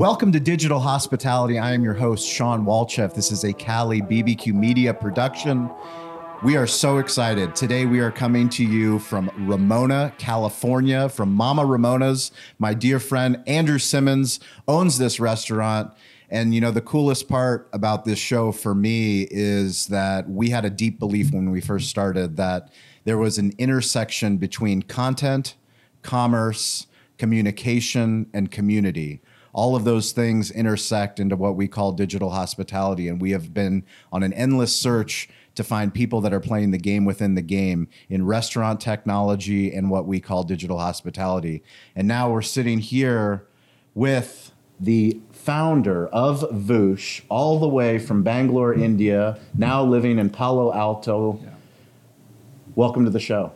Welcome to Digital Hospitality. I am your host, Shawn Walchef. This is a Cali BBQ Media production. We are so excited. Today, we are coming to you from Ramona, California, from Mama Ramona's. My dear friend Andrew Simmons owns this restaurant. And you know, the coolest part about this show for me is that we had a deep belief when we first started that there was an intersection between content, commerce, communication, and community all of those things intersect into what we call digital hospitality. And we have been on an endless search to find people that are playing the game within the game in restaurant technology and what we call digital hospitality. And now we're sitting here with the founder of Voosh, all the way from Bangalore, India, now living in Palo Alto. Yeah. Welcome to the show.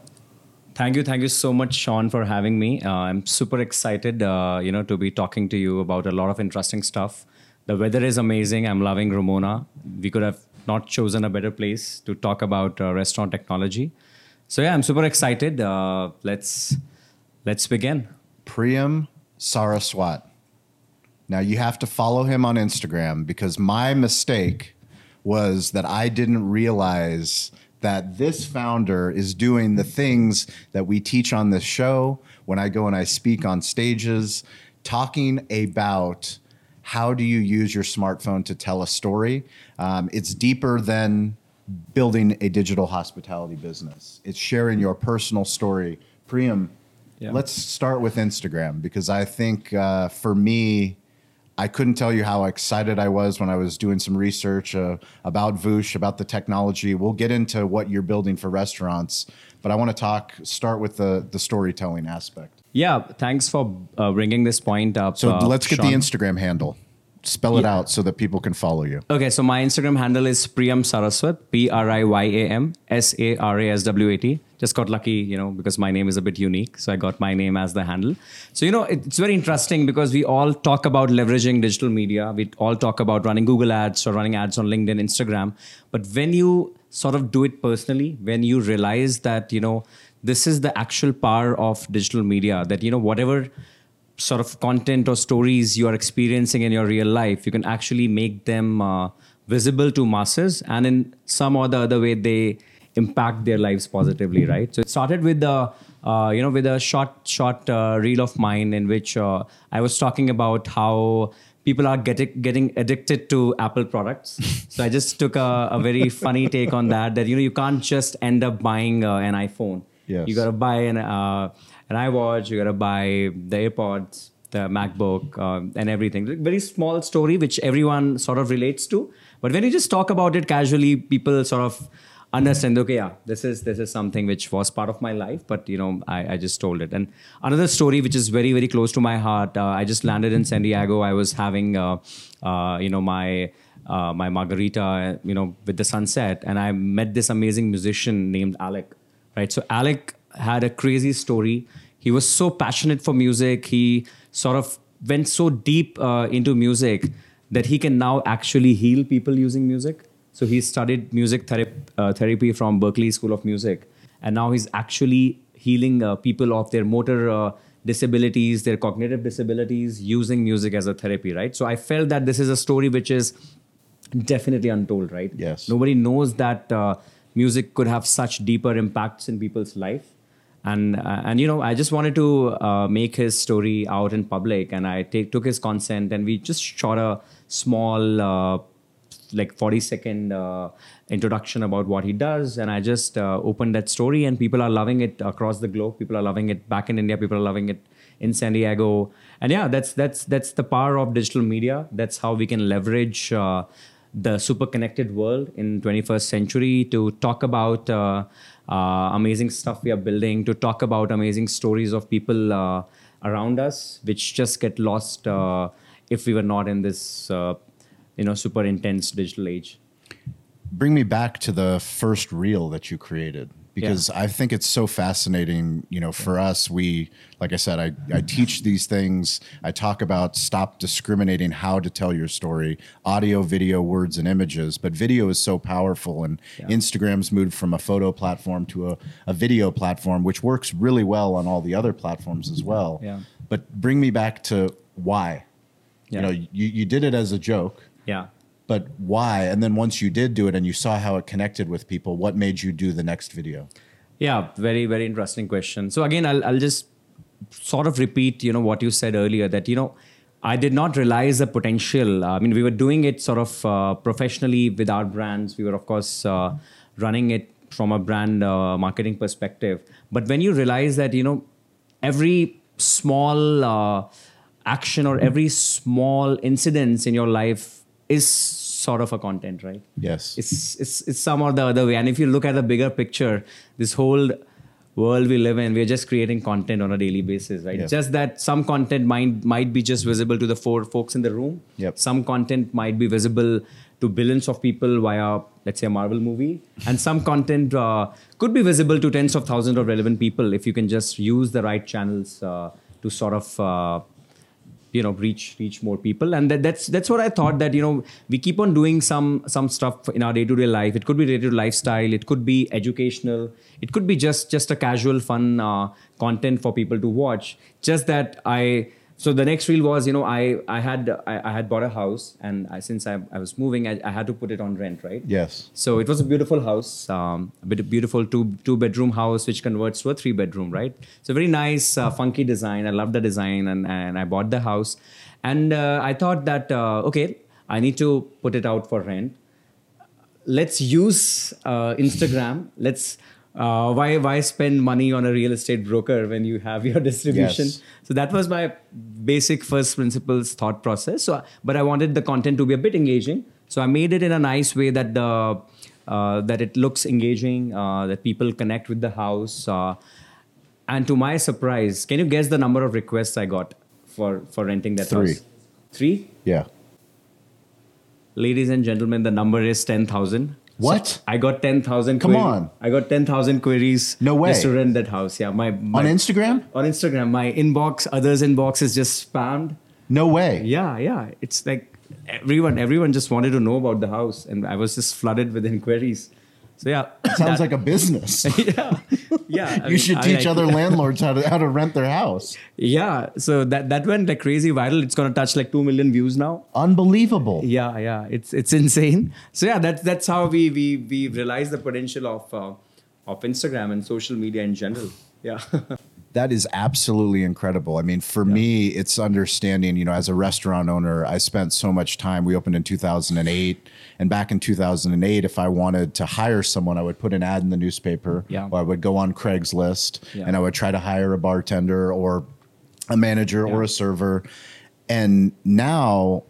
Thank you, thank you so much, Shawn, for having me. Uh, I'm super excited, uh, you know, to be talking to you about a lot of interesting stuff. The weather is amazing. I'm loving Ramona. We could have not chosen a better place to talk about uh, restaurant technology. So yeah, I'm super excited. Uh, let's let's begin. Priyam Saraswat. Now you have to follow him on Instagram because my mistake was that I didn't realize that this founder is doing the things that we teach on this show when I go and I speak on stages, talking about how do you use your smartphone to tell a story. Um, it's deeper than building a digital hospitality business. It's sharing your personal story. Priyam, yeah. let's start with Instagram because I think uh, for me, I couldn't tell you how excited I was when I was doing some research uh, about Voosh, about the technology. We'll get into what you're building for restaurants, but I want to talk, start with the, the storytelling aspect. Yeah, thanks for uh, bringing this point up. So uh, let's get Shawn. the Instagram handle spell it yeah. out so that people can follow you. Okay, so my Instagram handle is Priyam Saraswat, P R I Y A M S A R A S W A T. Just got lucky, you know, because my name is a bit unique. So I got my name as the handle. So, you know, it's very interesting because we all talk about leveraging digital media. We all talk about running Google ads or running ads on LinkedIn, Instagram. But when you sort of do it personally, when you realize that, you know, this is the actual power of digital media, that, you know, whatever sort of content or stories you are experiencing in your real life, you can actually make them uh, visible to masses, and in some or the other way, they impact their lives positively, right? So it started with the uh, you know with a short short uh, reel of mine in which uh, I was talking about how people are getting getting addicted to Apple products. so I just took a, a, very funny take on that. That you know you can't just end up buying uh, an iPhone. Yes. You got to buy an uh, an iWatch, you got to buy the AirPods, the MacBook, um, and everything. Very small story which everyone sort of relates to. But when you just talk about it casually, people sort of understand. Okay, yeah, this is this is something which was part of my life, but you know, I, I just told it. And another story which is very very close to my heart. Uh, I just landed in San Diego. I was having, uh, uh, you know, my. Uh, my margarita, you know, with the sunset, and I met this amazing musician named Alec. Right, so Alec had a crazy story. He was so passionate for music. He sort of went so deep uh, into music that he can now actually heal people using music. So he studied music uh, therapy from Berklee School of Music, and now he's actually healing uh, people of their motor uh, disabilities, their cognitive disabilities, using music as a therapy. Right. So I felt that this is a story which is definitely untold. Right. Yes. Nobody knows that uh, music could have such deeper impacts in people's life and uh, and you know i just wanted to uh, make his story out in public. And i take, took his consent and we just shot a small uh, like 40 second uh, introduction about what he does. And i just uh, opened that story and people are loving it across the globe. People are loving it back in india. People are loving it in san diego. And yeah that's that's that's the power of digital media. That's how we can leverage uh, the super connected world in 21st century to talk about uh, uh, amazing stuff we are building to talk about amazing stories of people uh, around us which just get lost uh, if we were not in this uh, you know super intense digital age. Bring me back to the first reel that you created because yeah. I think it's so fascinating. You know, for yeah. us, we, like I said, I, I teach these things. I talk about stop discriminating how to tell your story audio, video, words, and images. But video is so powerful, and yeah. Instagram's moved from a photo platform to a, a video platform, which works really well on all the other platforms as well. Yeah. But bring me back to why. You know, you, you did it as a joke, Yeah. But why? And then once you did do it and you saw how it connected with people, what made you do the next video? Yeah, very very interesting question. So again, I'll I'll just sort of repeat, you know, what you said earlier that you know, I did not realize the potential. I mean, we were doing it sort of uh, professionally with our brands. We were of course uh, running it from a brand uh, marketing perspective. But when you realize that you know, every small uh, action or every small incidence in your life is sort of a content, right? Yes. it's it's it's some or the other way. And if you look at the bigger picture, this whole world we live in, we're just creating content on a daily basis, right? Yeah. Just that some content might might be just visible to the four folks in the room. Yep. Some content might be visible to billions of people via, let's say, a Marvel movie, and some content uh, could be visible to tens of thousands of relevant people if you can just use the right channels uh, to sort of. Uh, you know reach reach more people. And that, that's that's what i thought that you know we keep on doing some some stuff in our day-to-day life. It could be related to lifestyle. It could be educational. It could be just just a casual fun uh, content for people to watch. Just that i so the next reel was you know i i had i, I had bought a house and I, since I, I was moving I, I had to put it on rent right yes. so it was a beautiful house, um, a bit beautiful two two bedroom house which converts to a three bedroom, right? So very nice, uh, funky design. I love the design, and and I bought the house, and uh, I thought that uh, okay, I need to put it out for rent. Let's use uh, Instagram. Let's uh, why why spend money on a real estate broker when you have your distribution? Yes. so that was my basic first principles thought process. So but i wanted the content to be a bit engaging. So i made it in a nice way that the uh, that it looks engaging uh, that people connect with the house uh, and to my surprise can you guess the number of requests i got for for renting that three. house? Three? Yeah. Ladies and gentlemen the number is 10000 what? So I got 10,000 Come on. I got 10,000 queries. No way. Just to rent that house. Yeah. My, my, On Instagram? On Instagram. My inbox, others' inbox is just spammed. No way. Yeah. Yeah. It's like everyone, everyone just wanted to know about the house. And I was just flooded with inquiries. So yeah, Sounds like a business. yeah, yeah. You mean, should I teach like- other landlords how to how to rent their house. Yeah, so that that went like crazy viral. It's gonna touch like two million views now. Unbelievable. Yeah, yeah. It's it's insane. So yeah, that's that's how we we we realize the potential of uh, of Instagram and social media in general. Yeah. That is absolutely incredible. I mean, for me, it's understanding, you know, as a restaurant owner, I spent so much time. We opened in 2008. And back in 2008, if I wanted to hire someone, I would put an ad in the newspaper Yeah. or I would go on Craigslist Yeah. and I would try to hire a bartender or a manager or a server. And now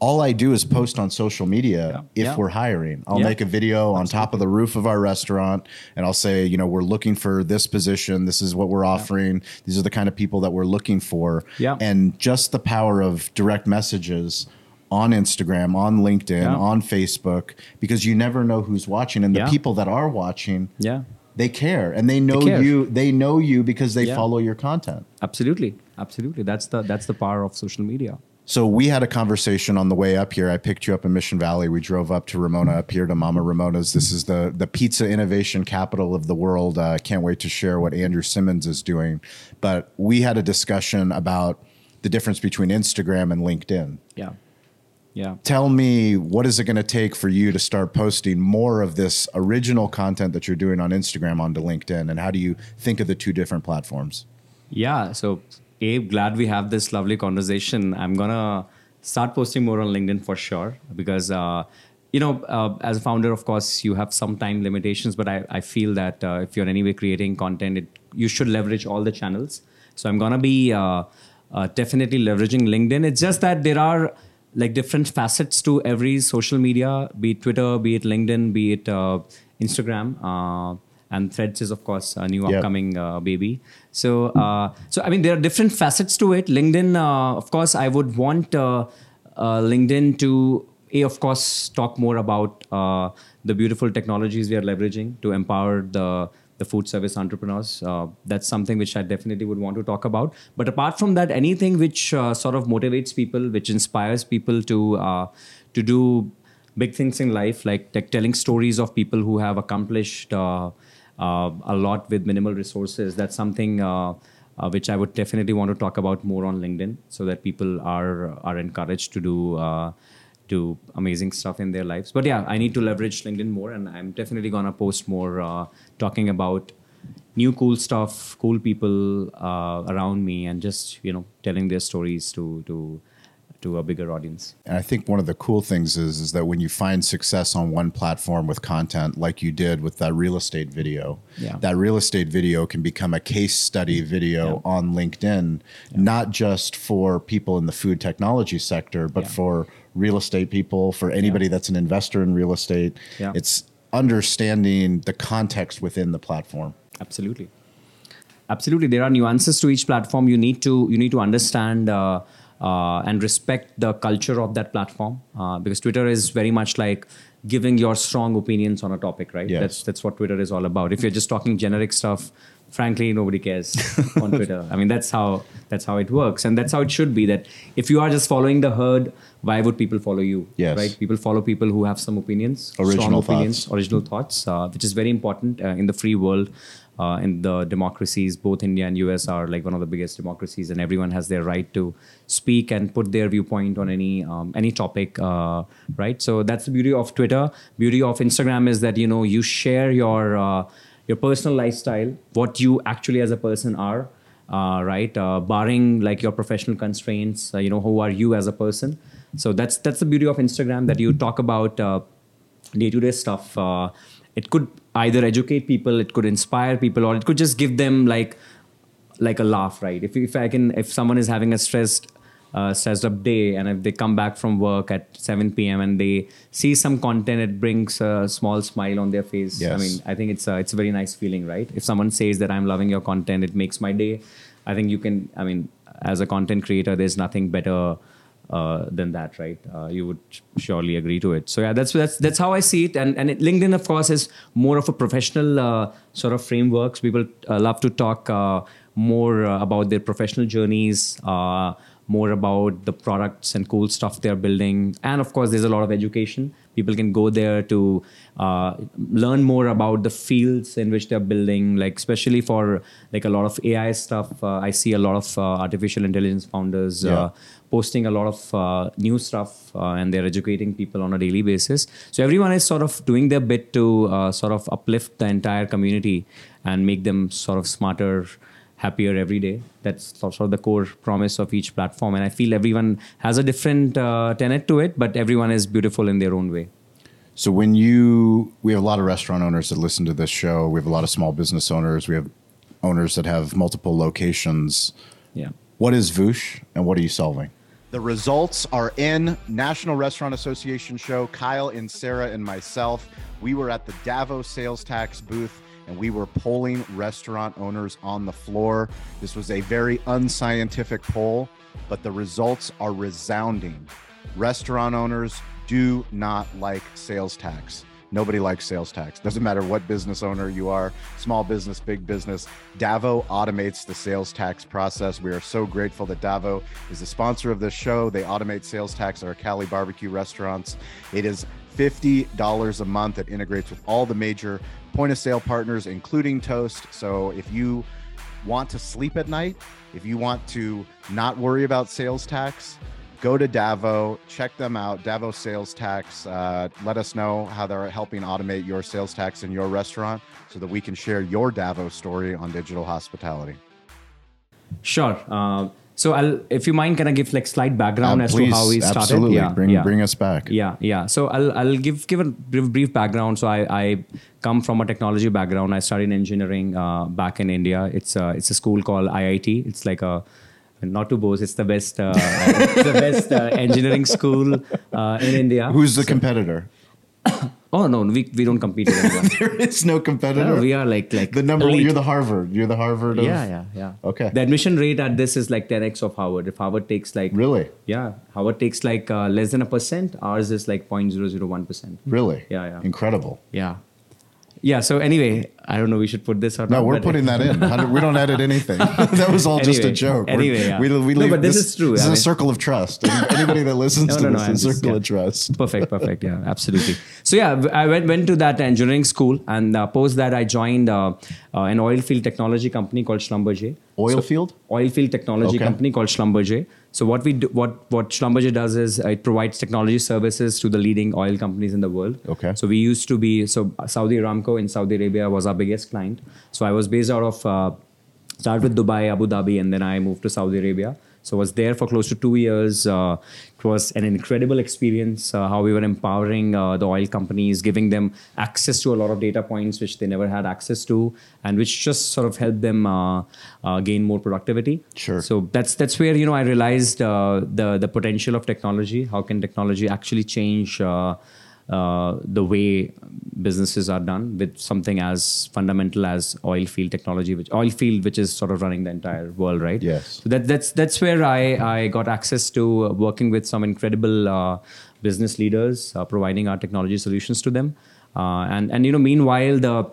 all I do is post on social media Yeah. if Yeah. we're hiring. I'll Yeah. make a video on top of the roof of our restaurant and I'll say, you know, we're looking for this position. This is what we're offering. These are the kind of people that we're looking for. Yeah. And just the power of direct messages on Instagram, on LinkedIn, Yeah. on Facebook, because you never know who's watching. And the Yeah. people that are watching, yeah. they care and they know care. you. They know you because they Yeah. follow your content. Absolutely. Absolutely. That's the that's the power of social media. So we had a conversation on the way up here. I picked you up in Mission Valley. We drove up to Ramona, up here to Mama Ramona's. This is the the pizza innovation capital of the world. Uh, can't wait to share what Andrew Simmons is doing. But we had a discussion about the difference between Instagram and LinkedIn. Yeah. Yeah. Tell me, what is it going to take for you to start posting more of this original content that you're doing on Instagram onto LinkedIn? And how do you think of the two different platforms? Yeah. So, Abe, glad we have this lovely conversation. I'm gonna start posting more on LinkedIn for sure because uh, you know, uh, as a founder, of course, you have some time limitations. But I, I feel that uh, if you're anyway creating content, it, you should leverage all the channels. So I'm gonna be uh, uh, definitely leveraging LinkedIn. It's just that there are like different facets to every social media, be it Twitter, be it LinkedIn, be it uh, Instagram. Uh, and Threads is, of course, a new Yep. upcoming uh, baby. So, uh, so I mean, there are different facets to it. LinkedIn, uh, of course, I would want uh, uh, LinkedIn to, a, of course, talk more about uh, the beautiful technologies we are leveraging to empower the the food service entrepreneurs. Uh, that's something which I definitely would want to talk about. But apart from that, anything which sort of motivates people, which inspires people to to do big things in life, like, like telling stories of people who have accomplished a lot with minimal resources. That's something uh, uh, which I would definitely want to talk about more on LinkedIn, so that people are are encouraged to do. Uh, do amazing stuff in their lives, but yeah, I need to leverage LinkedIn more, and I'm definitely gonna post more uh, talking about new cool stuff, cool people uh, around me, and just you know telling their stories to to to a bigger audience. And I think one of the cool things is is that when you find success on one platform with content like you did with that real estate video, Yeah. that real estate video can become a case study video Yeah. on LinkedIn, not just for people in the food technology sector, but Yeah. for real estate people, for anybody that's an investor in real estate. Yeah. It's understanding the context within the platform. Absolutely. Absolutely, there are nuances to each platform. You need to you need to understand uh, uh, and respect the culture of that platform uh, because Twitter is very much like giving your strong opinions on a topic, right? Yes. That's that's what Twitter is all about. If you're just talking generic stuff, frankly, nobody cares on Twitter. I mean, that's how that's how it works, and that's how it should be. That if you are just following the herd, why would people follow you? Yes. Right? People follow people who have some opinions, Original strong opinions, thoughts. original thoughts, uh, which is very important uh, in the free world. Uh, in the democracies, both India and US are like one of the biggest democracies, and everyone has their right to speak and put their viewpoint on any um, any topic, uh, right? So that's the beauty of Twitter. Beauty of Instagram is that you know you share your uh, your personal lifestyle, what you actually as a person are, uh, right? Uh, barring like your professional constraints, uh, you know who are you as a person. So that's that's the beauty of Instagram that you talk about. Uh, day-to-day stuff uh, it could either educate people it could inspire people or it could just give them like like a laugh right? If, if i can if someone is having a stressed uh, stressed up day and if they come back from work at 7 p.m and they see some content it brings a small smile on their face. I mean i think it's a, it's a very nice feeling right? If someone says that i'm loving your content it makes my day. I think you can i mean as a content creator there's nothing better uh, than that, right? Uh, you would surely agree to it. So yeah, that's that's that's how I see it. And and it, LinkedIn, of course, is more of a professional uh, sort of frameworks. People uh, love to talk uh, more about their professional journeys. More about the products and cool stuff they're building. And of course there's a lot of education. People can go there to uh, learn more about the fields in which they're building. Like especially for like a lot of ai stuff uh, i see a lot of uh, artificial intelligence founders Yeah. uh, posting a lot of uh, new stuff uh, and they're educating people on a daily basis. So everyone is sort of doing their bit to uh, sort of uplift the entire community and make them sort of smarter happier every day that's sort of the core promise of each platform and i feel everyone has a different uh, tenet to it but everyone is beautiful in their own way So when you, we have a lot of restaurant owners that listen to this show. We have a lot of small business owners. We have owners that have multiple locations. yeah What is Voosh and what are you solving? The results are in National Restaurant Association show. Kyle and Sarah and myself, we were at the Davo's sales tax booth and we were polling restaurant owners on the floor. This was a very unscientific poll, but the results are resounding. Restaurant owners do not like sales tax. Nobody likes sales tax. Doesn't matter what business owner you are, small business, big business. Davo automates the sales tax process. We are so grateful that Davo is the sponsor of this show. They automate sales tax at our Cali barbecue restaurants. It is $50 a month. It integrates with all the major point of sale partners, including Toast. So if you want to sleep at night, if you want to not worry about sales tax, go to Davo, check them out. Davo Sales Tax. Uh, let us know how they're helping automate your sales tax in your restaurant so that we can share your Davo story on digital hospitality. sure uh, so i'll if you mind can i give like slight background Uh, as please, to how we started absolutely. yeah bring, yeah. bring us back. Yeah, yeah. So I'll I'll give give a brief, brief background. So I, I come from a technology background. I studied engineering uh, back in India. It's a it's a school called IIT. It's like a not to boast. It's the best uh, it's the best uh, engineering school uh, in India. Who's the competitor? Oh no, we, we don't compete with anyone. there is no competitor. No, we are like like the number. elite. You're the Harvard. You're the Harvard. Of, yeah, yeah, yeah. Okay. The admission rate at this is like 10x of Harvard. If Harvard takes like Really, yeah, Harvard takes like uh, less than a percent. Ours is like 0.001 percent. really. Yeah, yeah. Incredible. Yeah. Yeah. So anyway, I don't know. We should put this or No, not. we're putting that in. We don't edit anything. that was all just a joke. Anyway, yeah. we, we No, leave, but this is true. This I is a circle of trust. Anybody that listens No, to no, no, this I'm is a circle yeah. of trust. perfect, perfect. Yeah, absolutely. So yeah, I went went to that engineering school, and uh, post that I joined uh, uh, an oil field technology company called Schlumberger. Oil field? Oil field technology Okay. company called Schlumberger. So what we do, what what Schlumberger does is uh, it provides technology services to the leading oil companies in the world. Okay. So we used to be so Saudi Aramco in Saudi Arabia was our biggest client. So I was based out of uh, started with Dubai, Abu Dhabi, and then I moved to Saudi Arabia. So I was there for close to two years. Uh, it was an incredible experience. Uh, how we were empowering uh, the oil companies, giving them access to a lot of data points which they never had access to, and which just sort of helped them uh, uh, gain more productivity. Sure. So that's that's where you know I realized uh, the the potential of technology. How can technology actually change? Uh, the way businesses are done with something as fundamental as oil field technology, which oil field, which is sort of running the entire world, right? Yes. So that, that's that's where I, I got access to working with some incredible uh, business leaders, uh, providing our technology solutions to them, uh, and and you know meanwhile the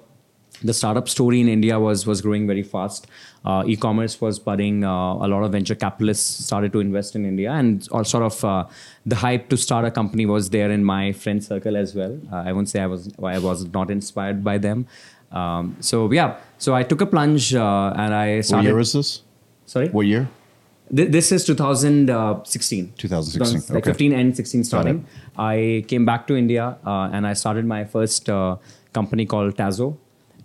the startup story in India was was growing very fast. Uh, e-commerce was budding. Uh, a lot of venture capitalists started to invest in India, and all sort of uh, the hype to start a company was there in my friend circle as well. Uh, I won't say I was I was not inspired by them. Um, so yeah, so I took a plunge uh, and I What started. year is this? sorry, What year? Th- this is 2016. 2016, Like okay. 15 and 16 starting. I came back to India uh, and I started my first uh, company called Tazo.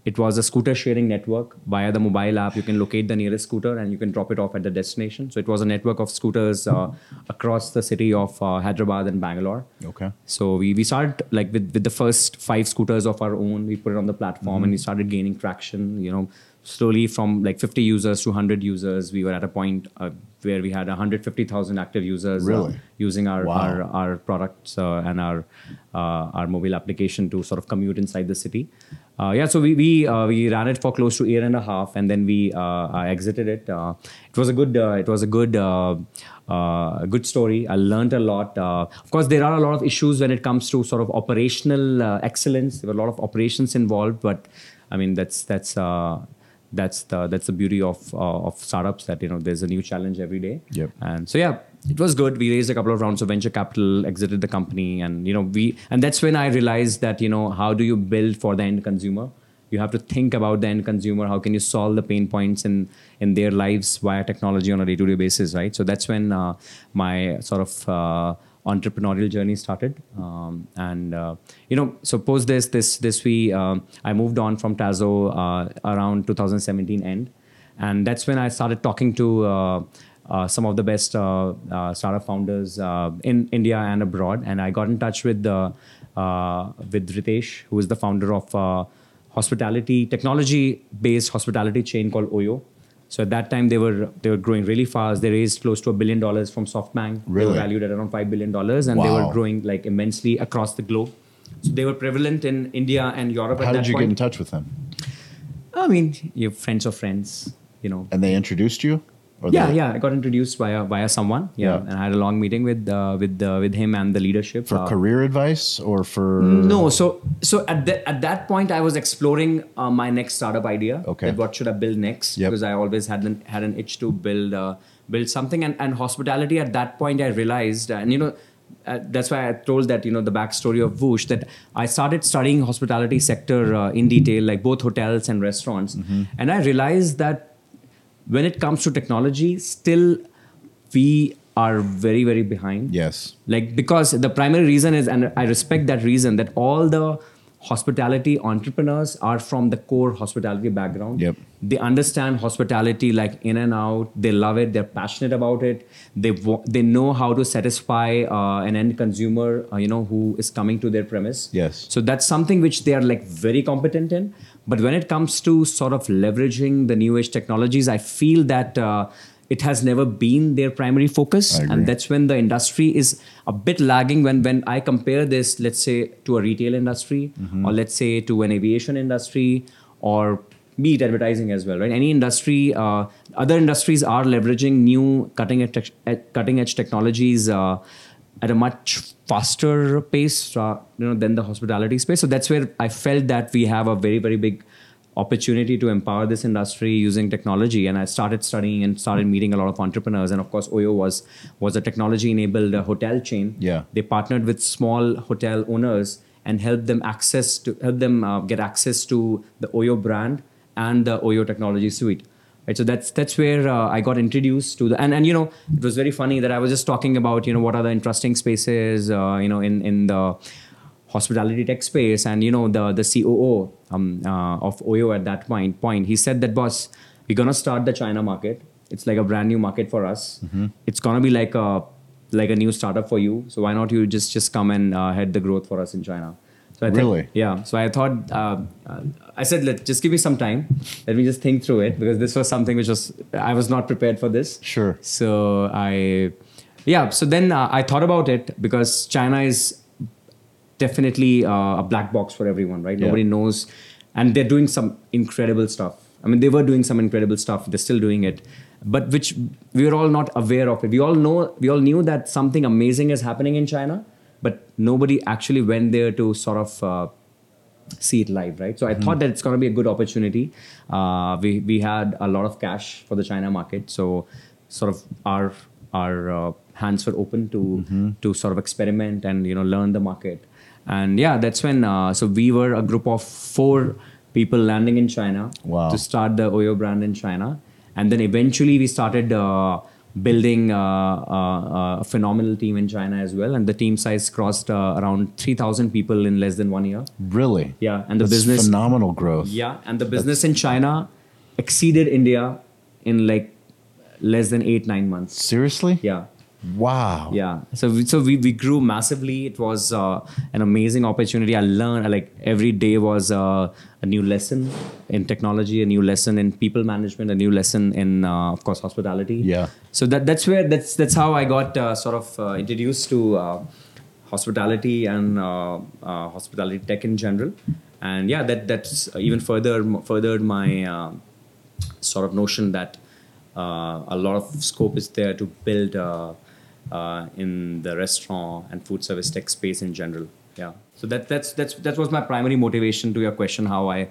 It was a scooter sharing network. Via the mobile app, you can locate the nearest scooter and you can drop it off at the destination. So it was a network of scooters uh, across the city of uh, Hyderabad and Bangalore. Okay. So we, we started like with, with the first five scooters of our own. We put it on the platform and we started gaining traction. You know, slowly from like 50 users to 100 users, we were at a point uh, where we had 150,000 active users uh, using our Wow. our, our products uh, and our uh, our mobile application to sort of commute inside the city. Uh, yeah, so we we uh, we ran it for close to a year and a half, and then we uh, exited it. Uh, it was a good uh, it was a good uh, uh, good story. I learned a lot. Uh, of course, there are a lot of issues when it comes to sort of operational uh, excellence. There were a lot of operations involved, but I mean that's that's. That's the that's the beauty of uh, of startups that you know there's a new challenge every day. Yep. and so yeah it was good. We raised a couple of rounds of venture capital exited the company and you know we and that's when i realized that you know how do you build for the end consumer? You have to think about the end consumer. How can you solve the pain points in in their lives via technology on a day-to-day basis right? So that's when uh, my sort of uh, entrepreneurial journey started. Um, and uh, you know so post this this this we um, i moved on from tazo uh, around 2017 end. And that's when i started talking to uh, uh, some of the best uh, uh, startup founders in India and abroad, and I got in touch with with Ritesh, who is the founder of hospitality technology-based hospitality chain called Oyo. So at that time they were they were growing really fast. They raised close to a billion dollars from SoftBank. They were valued at around five billion dollars, and they were growing like immensely across the globe. So they were prevalent in India and Europe How at did you point. get in touch with them? I mean, you're friends of friends, you know. And they introduced you? Yeah, they- yeah. I got introduced via via someone. Yeah, Yeah. and I had a long meeting with uh, with uh, with him and the leadership. For Uh, career advice or for no, so so at that at that point, I was exploring uh, my next startup idea. Okay. What should I build next? Yep. Because I always had an had an itch to build uh, build something. And and hospitality at that point, I realized, and you know. Uh, that's why I told that you know the backstory of Voosh that I started studying hospitality sector uh, in detail, like both hotels and restaurants, Mm-hmm. and I realized that when it comes to technology, still we are very very behind Yes. like because the primary reason is and i respect that reason that all the hospitality entrepreneurs are from the core hospitality background Yep. they understand hospitality like in and out they love it they're passionate about it they they know how to satisfy uh, an end consumer uh, you know who is coming to their premise Yes. so that's something which they are like very competent in. But when it comes to sort of leveraging the new age technologies, I feel that uh, it has never been their primary focus, and that's when the industry is a bit lagging. When when I compare this, let's say, to a retail industry, Mm-hmm. or let's say to an aviation industry, or be it advertising as well, right? Any industry, uh, other industries are leveraging new cutting edge, cutting edge technologies. Uh, at a much faster pace uh, you know than the hospitality space. So that's where i felt that we have a very very big opportunity to empower this industry using technology. And i started studying and started meeting a lot of entrepreneurs. And of course oyo was was a technology enabled uh, hotel chain. Yeah. they partnered with small hotel owners and helped them access to help them uh, get access to the oyo brand and the oyo technology suite right so that's that's where uh, i got introduced to the and, and you know it was very funny that i was just talking about you know what are the interesting spaces uh, you know in in the hospitality tech space. And you know the the COO um, uh, of Oyo at that point point he said that boss we're gonna start the China market. It's like a brand new market for us. It's gonna be like a like a new startup for you. So why not you just just come and uh, head the growth for us in China so I think- Really? yeah so I thought uh, uh, I said let just give me some time let me just think through it because this was something which was I was not prepared for this Sure. so I yeah so then uh, I thought about it because China is definitely uh, a black box for everyone, right? Yeah. Nobody knows, and they're doing some incredible stuff. I mean, they were doing some incredible stuff. They're still doing it, but which we are all not aware of it. We all know, we all knew that something amazing is happening in China, but nobody actually went there to sort of. Uh, see it live, right? So I thought that it's going to be a good opportunity. Uh, we we had a lot of cash for the China market, so sort of our our uh, hands were open to to sort of experiment and you know learn the market. And yeah, that's when uh, so we were a group of four people landing in China Wow. to start the Oyo brand in China, and then eventually we started. Uh, building uh, uh, a phenomenal team in China as well, and the team size crossed uh, around 3,000 people in less than one year. Really? Yeah, and the That's business. phenomenal growth. Yeah, and the business in China exceeded India in like less than eight nine months. Seriously? Yeah, Wow. yeah. So we, so we, we grew massively. It was uh, an amazing opportunity. I learned like every day was uh, a new lesson in technology, a new lesson in people management, a new lesson in uh, of course hospitality. Yeah. So that that's where that's that's how I got uh, sort of uh, introduced to uh, hospitality and uh, uh, hospitality tech in general. And yeah, that that's even further furthered my sort of notion that uh, a lot of scope is there to build uh, uh, in the restaurant and food service tech space in general. Yeah. So that that's that's that was my primary motivation to your question how I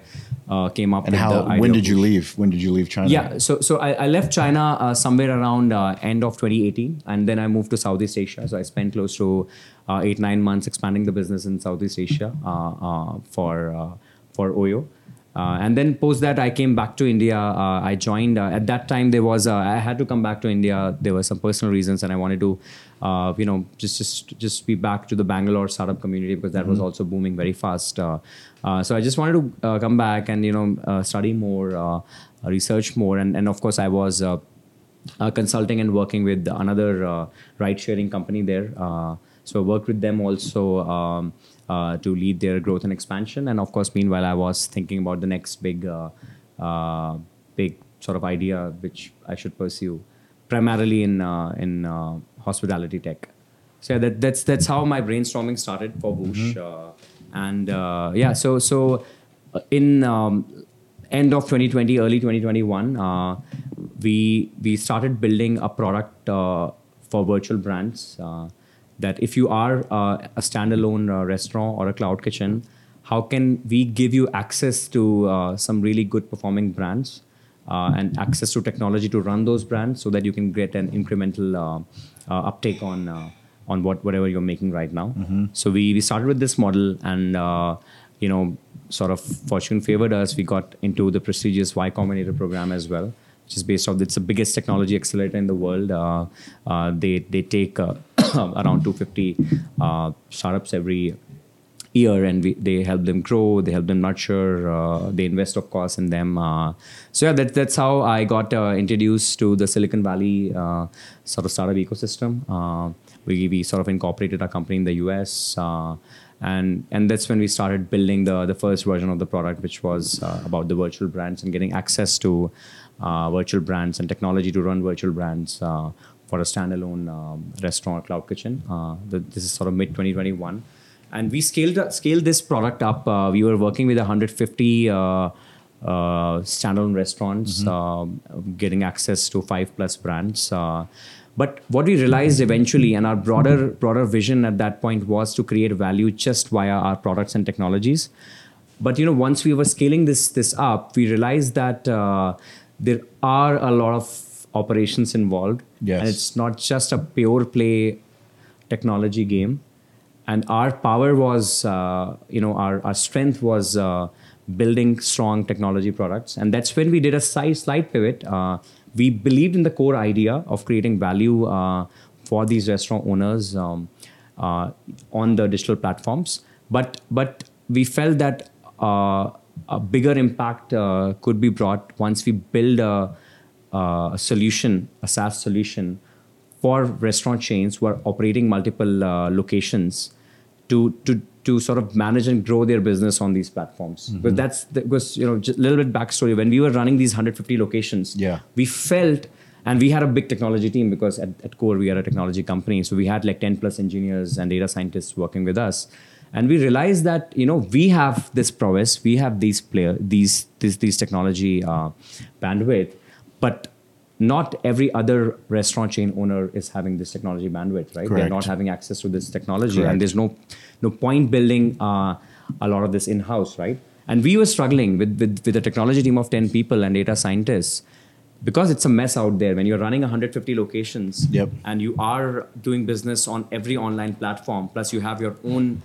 uh, came up And with the how? When did you leave? When did you leave China? Yeah, so so I, I left China uh, somewhere around uh, end of 2018, and then I moved to Southeast Asia. So I spent close to uh, eight nine months expanding the business in Southeast Asia uh, uh, for uh, for Oyo. Uh, and then post that I came back to India. Uh, I joined. Uh, at that time, there was uh, I had to come back to India. There were some personal reasons, and I wanted to, uh, you know, just just just be back to the Bangalore startup community because that was also booming very fast. Uh, uh, so I just wanted to uh, come back and you know uh, study more, uh, research more, and and of course I was. Uh, uh, consulting and working with another uh, ride-sharing company there. Uh, so I worked with them also um, uh, to lead their growth and expansion. And of course, meanwhile, I was thinking about the next big, uh, uh, big sort of idea which I should pursue, primarily in uh, in uh, hospitality tech. So yeah, that, that's that's how my brainstorming started for Voosh. Uh, and uh, yeah, so so in um, end of 2020, early 2021, uh, we we started building a product uh, for virtual brands. That if you are uh, a standalone uh, restaurant or a cloud kitchen, how can we give you access to uh, some really good performing brands uh, and access to technology to run those brands so that you can get an incremental uh, uh, uptake on uh, on what whatever you're making right now. So we we started with this model and uh, you know sort of fortune favored us. We got into the prestigious Y Combinator program as well, which is based off. It's the biggest technology accelerator in the world. Uh, uh, they they take uh, around 250 uh, startups every year and we, they help them grow they help them nurture uh, they invest of course in them so yeah that, that's how i got introduced to the silicon valley sort of startup ecosystem we, we sort of incorporated our company in the us and and that's when we started building the the first version of the product which was uh, about the virtual brands and getting access to virtual brands and technology to run virtual brands uh, for a standalone um, restaurant cloud kitchen uh, the, this is sort of mid 2021 and we scaled scaled this product up. Uh, we were working with 150 uh, uh, standalone restaurants, um, getting access to five plus brands. Uh, but what we realized eventually, and our broader broader vision at that point was to create value just via our products and technologies. but you know, once we were scaling this this up, we realized that uh, there are a lot of operations involved, Yes. and it's not just a pure play technology game. And our power was, uh, you know, our, our strength was uh, building strong technology products. And that's when we did a slight, pivot. Uh, we believed in the core idea of creating value uh, for these restaurant owners um, uh, on the digital platforms. But, but we felt that uh, a bigger impact uh, could be brought once we build a, a solution, a SaaS solution for restaurant chains who are operating multiple uh, locations to to to sort of manage and grow their business on these platforms. Mm-hmm. But that's that was you know just a little bit backstory. When we were running these 150 locations, Yeah. we felt and we had a big technology team because at, at core we are a technology company so we had like 10 plus engineers and data scientists working with us and we realized that you know we have this prowess we have these player these these, these technology uh, bandwidth but not every other restaurant chain owner is having this technology bandwidth right they're not having access to this technology Correct. and there's no no point building uh, a lot of this in house right and we were struggling with, with with a technology team of 10 people and data scientists because it's a mess out there when you're running 150 locations Yep. and you are doing business on every online platform plus you have your own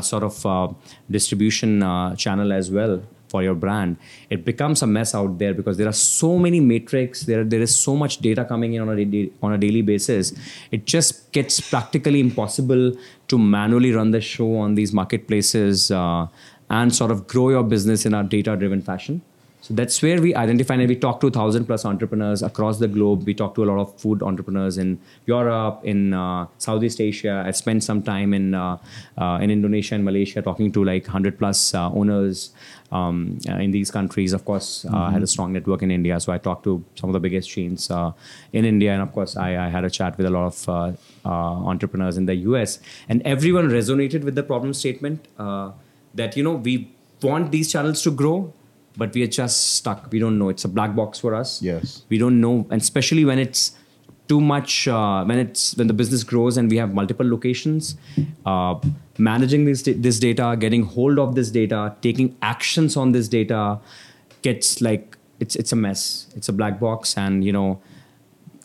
sort of uh, distribution uh, channel as well for your brand. It becomes a mess out there because there are so many metrics. There there is so much data coming in on a on a daily basis. It just gets practically impossible to manually run the show on these marketplaces uh, and sort of grow your business in a data driven fashion so that's where we identify and we talk to thousand plus entrepreneurs across the globe. We talk to a lot of food entrepreneurs in Europe, in uh, Southeast Asia. I spent some time in uh, uh, in Indonesia and Malaysia talking to like hundred plus uh, owners um, uh, in these countries. Of course, uh, I had a strong network in India, so I talked to some of the biggest chains in India, and of course, I, I had a chat with a lot of entrepreneurs in the US, and everyone resonated with the problem statement that you know we want these channels to grow but we are just stuck. We don't know. It's a black box for us. Yes. We don't know, and especially when it's too much, uh, when it's when the business grows and we have multiple locations, uh, managing this this data, getting hold of this data, taking actions on this data, gets like it's it's a mess. It's a black box, and you know.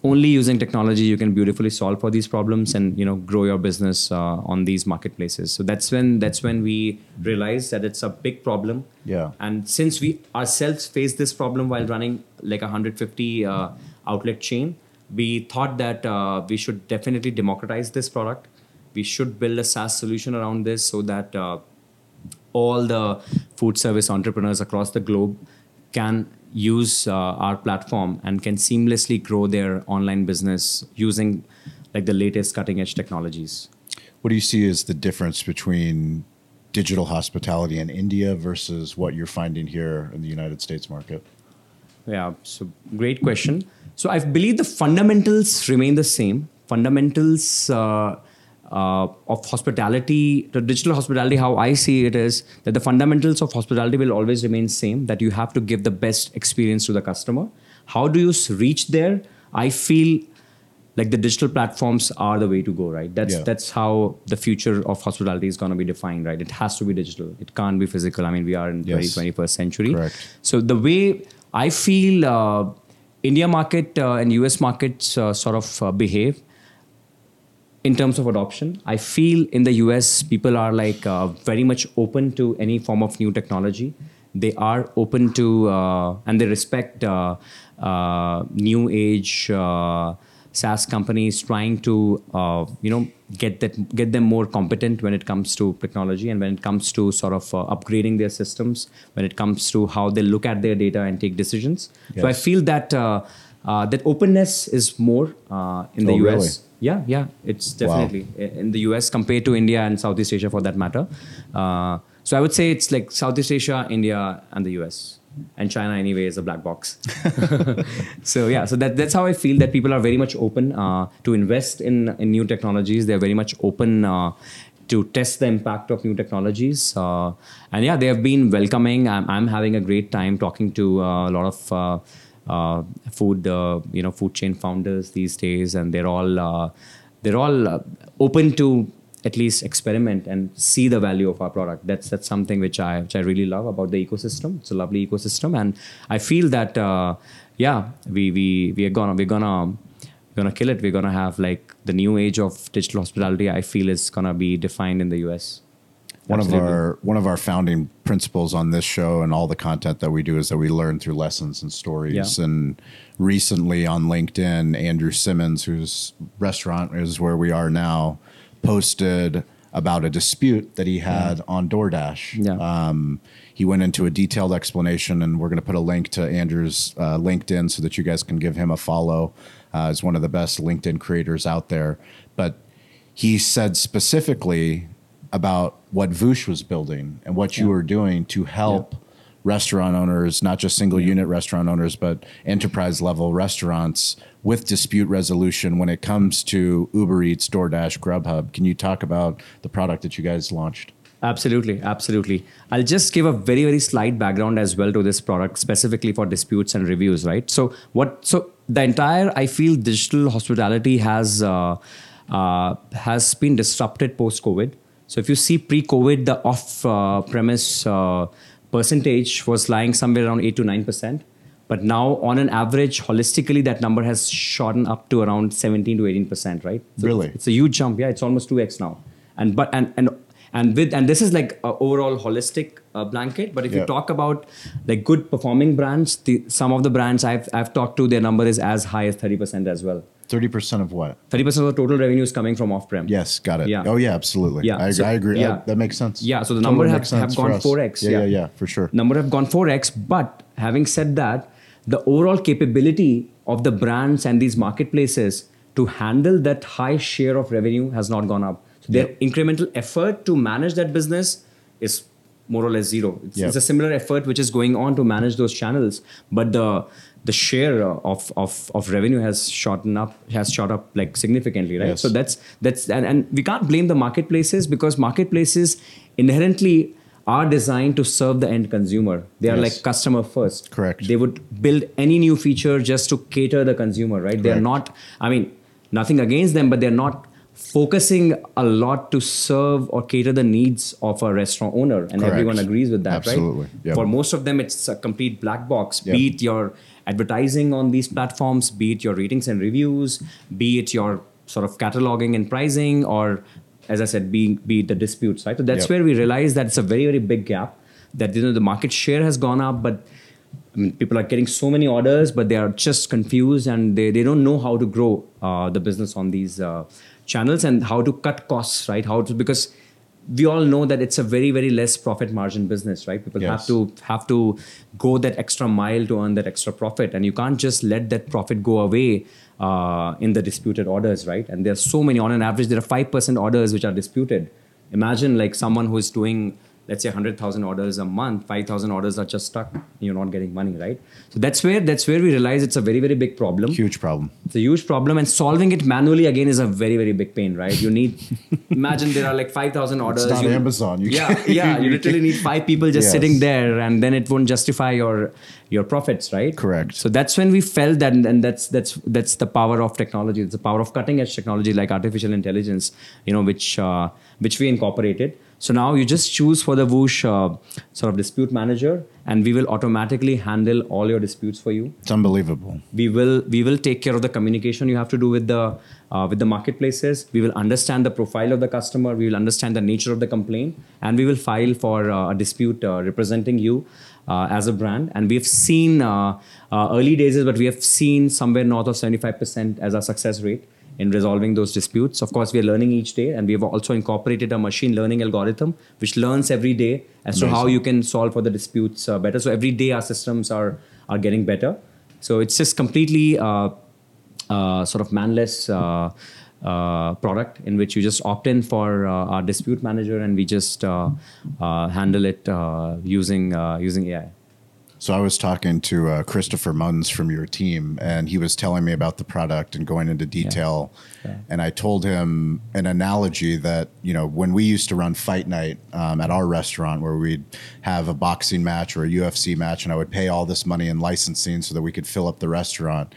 Only using technology you can beautifully solve for these problems and you know grow your business uh, on these marketplaces. So that's when that's when we realized that it's a big problem Yeah. and since we ourselves faced this problem while running like a 150 uh, outlet chain, we thought that uh, we should definitely democratize this product. We should build a SaaS solution around this so that uh, all the food service entrepreneurs across the globe can use uh, our platform and can seamlessly grow their online business using like the latest cutting edge technologies. What do you see as the difference between digital hospitality in India versus what you're finding here in the United States market? Yeah, so great question. So I believe the fundamentals remain the same. Fundamentals uh, uh, of hospitality, the digital hospitality, how I see it is that the fundamentals of hospitality will always remain same. That you have to give the best experience to the customer. How do you reach there? I feel like the digital platforms are the way to go right that's Yeah. that's how the future of hospitality is going to be defined right it has to be digital it can't be physical i mean we are in the Yes. 21st century Correct. so the way i feel uh, india market uh, and us markets uh, sort of uh, behave in terms of adoption i feel in the us people are like uh, very much open to any form of new technology they are open to uh, and they respect uh, uh, new age uh, SaaS companies trying to uh, you know get that get them more competent when it comes to technology and when it comes to sort of uh, upgrading their systems when it comes to how they look at their data and take decisions. So I feel that uh, that openness is more uh, in the Oh, US. really? Yeah, yeah, it's definitely i- in the US compared to India and Southeast Asia for that matter. Uh, so I would say it's like Southeast Asia, India, and the US. And China, anyway, is a black box. so yeah, so that, that's how I feel that people are very much open uh, to invest in in new technologies. They're very much open uh, to test the impact of new technologies. Uh, and yeah, they have been welcoming. I'm, I'm having a great time talking to uh, a lot of food, uh, you know, food chain founders these days, and they're all uh, they're all uh, open to at least experiment and see the value of our product. That's that's something which I which I really love about the ecosystem. It's a lovely ecosystem, and I feel that uh, yeah, we we we are gonna we're gonna gonna kill it. We're gonna have like the new age of digital hospitality. I feel is gonna be defined in the US. One Absolutely. of our one of our founding principles on this show and all the content that we do is that we learn through lessons and stories. Yeah. And recently on LinkedIn, Andrew Simmons, whose restaurant is where we are now, posted about a dispute that he had on DoorDash. Yeah. Um, he went into a detailed explanation, and we're going to put a link to Andrew's uh, LinkedIn so that you guys can give him a follow. Uh, he's one of the best LinkedIn creators out there. But he said specifically about what Voosh was building and what you were doing to help restaurant owners, not just single unit restaurant owners, but enterprise level restaurants with dispute resolution when it comes to Uber Eats, DoorDash, Grubhub. Can you talk about the product that you guys launched? Absolutely, absolutely. I'll just give a very, very slight background as well to this product, specifically for disputes and reviews, right? So, what? So the entire, I feel, digital hospitality has uh, uh, has been disrupted post COVID. So, if you see pre-COVID, the off-premise uh, percentage was lying somewhere around eight to nine percent. But now, on an average, holistically, that number has shot up to around 17 to 18 percent, right? So Really? It's a huge jump. Yeah, it's almost 2x now. And but and and and with and this is like a overall holistic uh, blanket. But if Yeah. you talk about like good performing brands, the, some of the brands I've I've talked to, their number is as high as 30 percent as well. 30% of what? 30 percent of the total revenue is coming from off-prem. Yes, got it. Yeah. Oh, yeah, absolutely. Yeah, I, so- I agree. yeah. Uh, that makes sense. Yeah, so the Totally number have, have gone 4x. Yeah, yeah, yeah, for sure. Number have gone 4x. But having said that, the overall capability of the brands and these marketplaces to handle that high share of revenue has not gone up. So their Yep. incremental effort to manage that business is more or less zero. It's, Yep. it's a similar effort which is going on to manage those channels, but the the share of, of, of revenue has shot up has shot up like significantly, right? Yes. So that's that's and, and we can't blame the marketplaces because marketplaces inherently are designed to serve the end consumer. They are Yes. like customer first. Correct. They would build any new feature just to cater the consumer, right? They're not. I mean, nothing against them, but they're not focusing a lot to serve or cater the needs of a restaurant owner, and Correct. everyone agrees with that, Absolutely. right? Yep. For most of them, it's a complete black box. Yep. Be it your advertising on these platforms, be it your ratings and reviews, be it your sort of cataloging and pricing, or as I said, be, be it the disputes, right? So that's Yep. where we realize that it's a very, very big gap. That you know the market share has gone up, but I mean, people are getting so many orders, but they are just confused and they, they don't know how to grow uh, the business on these uh, channels and how to cut costs, right? How to because we all know that it's a very very less profit margin business, right? People Yes. have to have to go that extra mile to earn that extra profit, and you can't just let that profit go away uh, in the disputed orders, right? And there are so many. On an average, there are five percent orders which are disputed. Imagine like someone who is doing let's say 100,000 orders a month, 5,000 orders are just stuck. You're not getting money, right? So that's where that's where we realize it's a very very big problem. Huge problem. It's a huge problem, and solving it manually again is a very very big pain, right? You need imagine there are like 5,000 orders. not you- Amazon. You yeah, can't- yeah. You literally need five people just Yes. sitting there, and then it won't justify your your profits, right? Correct. So that's when we felt that, and that's that's that's the power of technology. It's the power of cutting edge technology like artificial intelligence, you know, which uh, which we incorporated. So now you just choose for the Voosh uh, sort of dispute manager, and we will automatically handle all your disputes for you. It's unbelievable. we will we will take care of the communication you have to do with the uh, with the marketplaces. We will understand the profile of the customer. We will understand the nature of the complaint. And we will file for uh, a dispute uh, representing you uh, as a brand. And we have seen uh, uh, early days but we have seen somewhere north of 75% as our success rate in resolving those disputes. Of course we are learning each day and we have also incorporated a machine learning algorithm which learns every day as to how you can solve for the disputes uh, better. So every day our systems are are getting better. So it's just completely uh, uh, sort of manless uh, uh, product in which you just opt in for uh, our dispute manager and we just uh, uh, handle it uh, using uh, using AI. So I was talking to uh, Christopher Munns from your team, and he was telling me about the product and going into detail. And I told him an analogy that you know when we used to run fight night um, at our restaurant, where we'd have a boxing match or a UFC match, and I would pay all this money in licensing so that we could fill up the restaurant.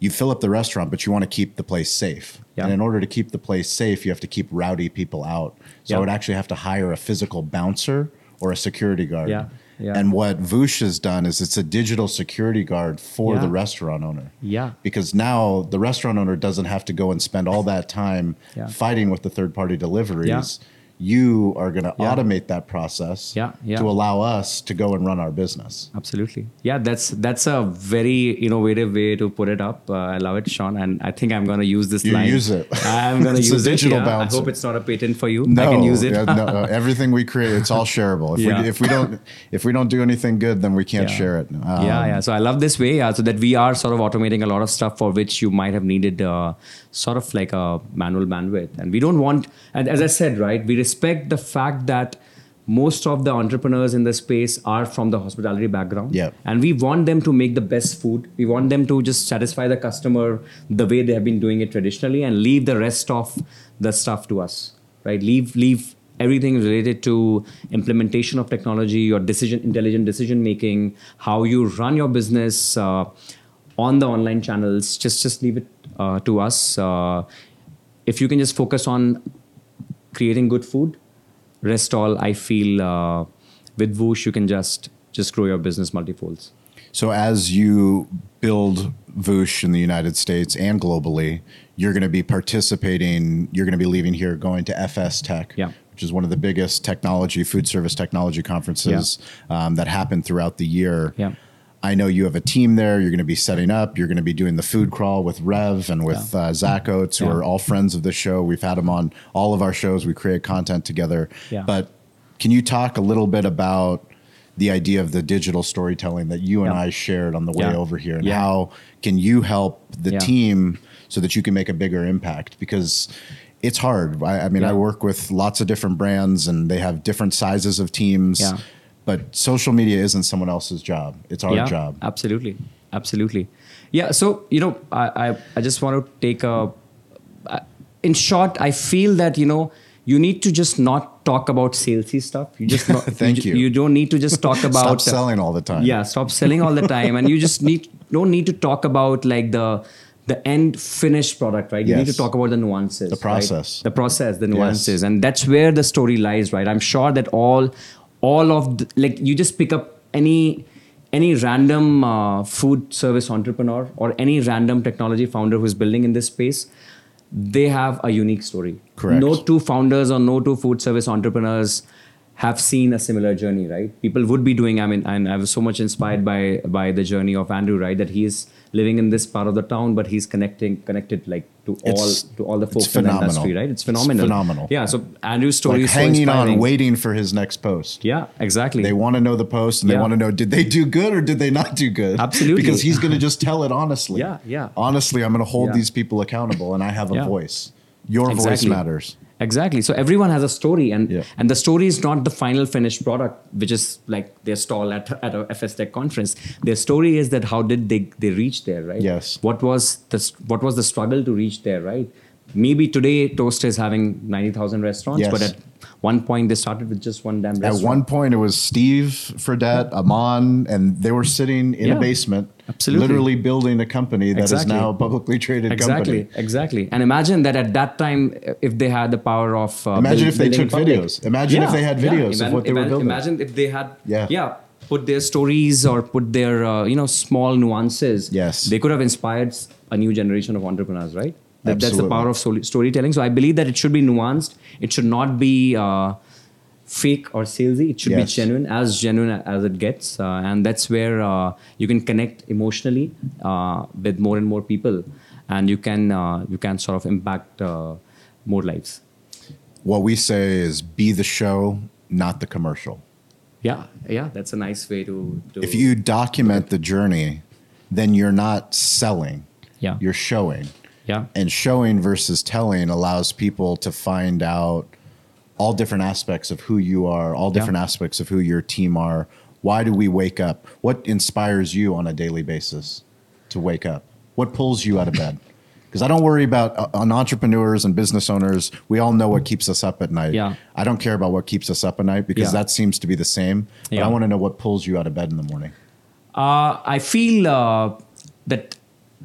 you fill up the restaurant, but you want to keep the place safe. Yeah. And in order to keep the place safe, you have to keep rowdy people out. So I would actually have to hire a physical bouncer or a security guard. Yeah, yeah. And what Voosh has done is it's a digital security guard for Yeah. the restaurant owner. Yeah. Because now the restaurant owner doesn't have to go and spend all that time Yeah. fighting with the third party deliveries. You are going to Yeah. automate that process Yeah, yeah. to allow us to go and run our business. Absolutely. Yeah, that's that's a very innovative way to put it up. Uh, I love it, Shawn, and I think I'm going to use this You line. use it. I'm going to It's a digital it. yeah. I hope it's not a patent for you. No, I can use it. yeah, no, uh, everything we create, it's all shareable. If Yeah. we if we don't if we don't do anything good, then we can't Yeah. share it. Um, yeah, yeah. So I love this way, uh, so that we are sort of automating a lot of stuff for which you might have needed uh, sort of like a manual bandwidth, and we don't want. And as I said, right, we respect the fact that most of the entrepreneurs in the space are from the hospitality background. Yeah. And we want them to make the best food. We want them to just satisfy the customer the way they have been doing it traditionally and leave the rest of the stuff to us. Right? Leave leave everything related to implementation of technology, your decision intelligent decision making, how you run your business uh, on the online channels. Just just leave it uh, to us. Uh, if you can just focus on creating good food, rest all I feel uh, with Voosh you can just just grow your business multifolds. So as you build Voosh in the United States and globally, you're going to be participating. You're going to be leaving here, going to FS Tech, Yeah. which is one of the biggest technology, food service technology conferences um, that happen throughout the year. Yeah. I know you have a team there. You're going to be setting up. You're going to be doing the food crawl with Rev and with uh, Zach Oates, who Yeah. are all friends of the show. We've had them on all of our shows. We create content together. Yeah. But can you talk a little bit about the idea of the digital storytelling that you and I shared on the way Yeah. over here, and Yeah. how can you help the Yeah. team so that you can make a bigger impact? Because it's hard. I, I mean, I work with lots of different brands, and they have different sizes of teams. But social media isn't someone else's job; it's our yeah, job. Absolutely, absolutely. Yeah. So you know, I I, I just want to take a. In short, I feel that you know you need to just not talk about salesy stuff. You just not, Thank ju- you. You don't need to just talk about Stop selling all the time. Yeah, stop selling all the time, and you just need don't need to talk about like the the end finished product, right? You need to talk about the nuances, The right? process. the process, the nuances, and that's where the story lies, right? I'm sure that all all of the, like you just pick up any any random uh, food service entrepreneur or any random technology founder who's building in this space they have a unique story. Correct. no two founders or no two food service entrepreneurs have seen a similar journey right? People would be doing i mean and i was so much inspired by by the journey of andrew right? That he is living in this part of the town but he's connecting connected like to It's- all to all the folks in the phenomenal. industry right it's It's phenomenal phenomenal. yeah so andrew's story like is so hanging on, waiting for his next post. yeah exactly They want to know the post and they want to know did they do good or did they not do good? Absolutely. Because he's going to just tell it honestly. Yeah, yeah. Honestly, I'm going to hold Yeah. these people accountable and I have a Yeah. voice. Your voice matters. Exactly. So everyone has a story, and Yeah. and the story is not the final finished product, which is like their stall at at a FS Tech conference. Their story is that how did they they reach there, right? Yes. What was the what was the struggle to reach there, right? Maybe today Toast is having ninety thousand restaurants, Yes. but at one point they started with just one damn restaurant. At one point, it was Steve Fredette, Aman, and they were sitting in a basement, Absolutely. literally building a company that is Exactly. now a publicly traded Exactly, company. exactly. And imagine that at that time, if they had the power of uh, Imagine build- if they took public. videos. Imagine if they had videos of Ima- what they were building. Imagine if they had, Yeah. yeah, put their stories or put their uh, you know small nuances. Yes. they could have inspired a new generation of entrepreneurs, right? That, that's the power of storytelling. So I believe that it should be nuanced. It should not be. Uh, fake or salesy it should be genuine as genuine as it gets uh, and that's where uh, you can connect emotionally uh, with more and more people and you can uh, you can sort of impact uh, more lives What we say is be the show, not the commercial. yeah yeah that's a nice way to, to If you document the journey, then you're not selling, yeah you're showing. Yeah And showing versus telling allows people to find out all different aspects of who you are, all Yeah. different aspects of who your team are. Why do we wake up? What inspires you on a daily basis to wake up? What pulls you out of bed? Because I don't worry about uh, on entrepreneurs and business owners. We all know what keeps us up at night. Yeah. I don't care about what keeps us up at night because Yeah. that seems to be the same. But Yeah. I want to know what pulls you out of bed in the morning. Uh, I feel uh, that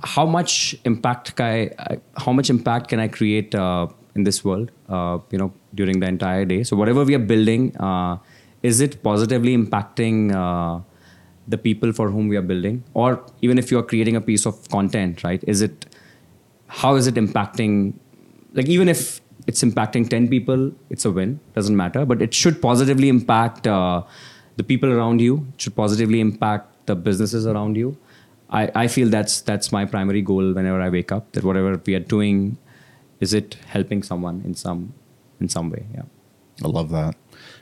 how much impact can I, I- how much impact can I create uh, in this world? Uh, you know, during the entire day. So whatever we are building, uh, is it positively impacting uh, the people for whom we are building, or even if you are creating a piece of content, right? Is it how is it impacting? Like even if it's impacting ten people, it's a win. Doesn't matter, but it should positively impact uh, the people around you. It should positively impact the businesses around you. I, I feel that's that's my primary goal whenever I wake up. That whatever we are doing, is it helping someone in some in some way? Yeah. I love that.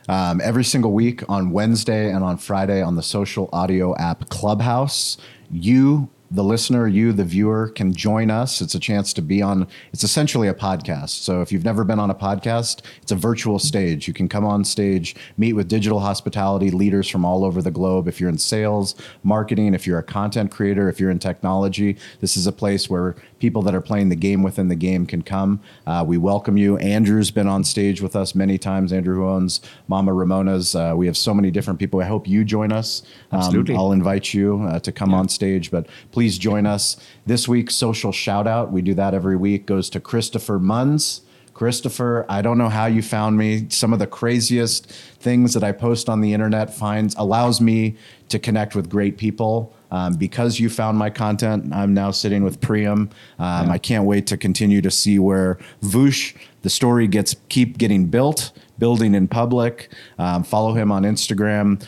Um, every single week on Wednesday and on Friday on the social audio app Clubhouse, you, the listener, you, the viewer, can join us. It's a chance to be on, it's essentially a podcast. So if you've never been on a podcast, it's a virtual stage. You can come on stage, meet with digital hospitality leaders from all over the globe. If you're in sales, marketing, if you're a content creator, if you're in technology, this is a place where people that are playing the game within the game can come. Uh, we welcome you. Andrew's been on stage with us many times. Andrew, who owns Mama Ramona's. Uh, we have so many different people. I hope you join us. Um, Absolutely. I'll invite you uh, to come on stage, but please join us. This week's social shout out, we do that every week, goes to Christopher Munns. Christopher, I don't know how you found me. Some of the craziest things that I post on the internet finds allows me to connect with great people. Um, because you found my content, I'm now sitting with Priyam. Um, I can't wait to continue to see where Voosh, the story gets keep getting built, building in public. Um, follow him on Instagram.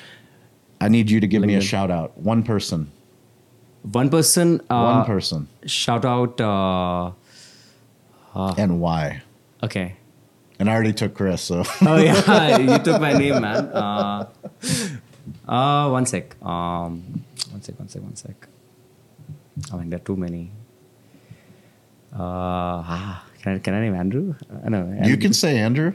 I need you to give me a shout out. One person. One person. Uh, One person. Shout out. Uh, and why? okay. And I already took Chris, so Oh yeah, you took my name, man. Uh, one sec. Um, one sec. One sec. One sec. I mean, there are too many. Uh, ah, can I, can I name Andrew? Uh, no, you can say Andrew.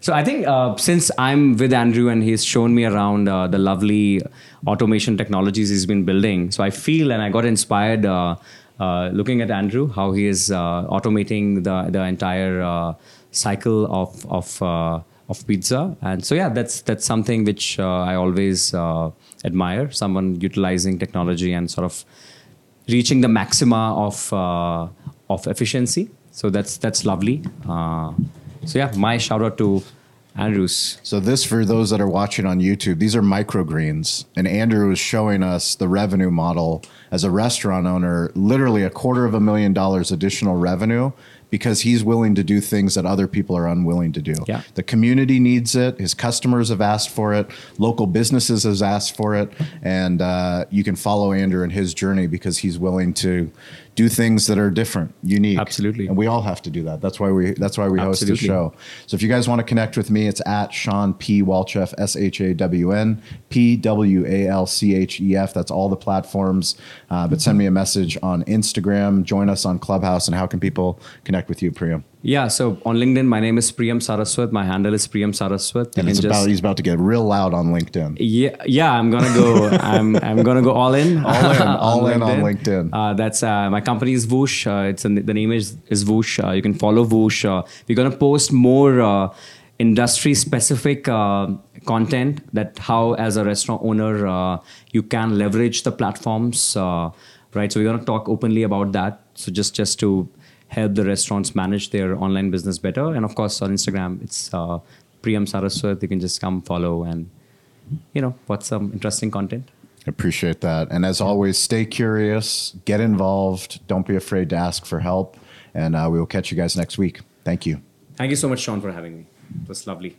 So I think uh, since I'm with Andrew and he's shown me around uh, the lovely automation technologies he's been building, so I feel and I got inspired uh, uh, looking at Andrew how he is uh, automating the the entire uh, cycle of of uh, of pizza, and so yeah, that's that's something which uh, I always uh, admire. Someone utilizing technology and sort of reaching the maxima of uh, of efficiency. So that's that's lovely. So yeah, my shout out to Andrews. So this, for those that are watching on YouTube, these are microgreens, and Andrew is showing us the revenue model as a restaurant owner. Literally a quarter of a million dollars additional revenue because he's willing to do things that other people are unwilling to do. Yeah. The community needs it. His customers have asked for it. Local businesses has asked for it, and uh, you can follow Andrew in his journey because he's willing to do things that are different, unique. Absolutely. And we all have to do that. That's why we. That's why we host the show. So if you guys want to connect with me, it's at Shawn P. Walchef, S H A W N P W A L C H E F. That's all the platforms. Uh, but send me a message on Instagram. Join us on Clubhouse. And how can people connect with you, Priyam? Yeah, so on LinkedIn, my name is Priyam Saraswat. My handle is Priyam Saraswat. And can it's just- about he's about to get real loud on LinkedIn. Yeah, yeah, I'm gonna go. I'm I'm gonna go all in. All in, all in on LinkedIn. Uh, that's uh, my company is Voosh. Uh, it's the name is is Voosh. Uh, you can follow Voosh. Uh, we're gonna post more uh, industry specific uh, content that how as a restaurant owner uh, you can leverage the platforms. Uh, right. So we're gonna talk openly about that. So just just to help the restaurants manage their online business better. And of course on Instagram, it's uh, Priyam Saraswat. You can just come follow and you know watch some interesting content. Appreciate that. And as always, stay curious, get involved. Don't be afraid to ask for help. And uh, we will catch you guys next week. Thank you. Thank you so much, Shawn, for having me. It was lovely.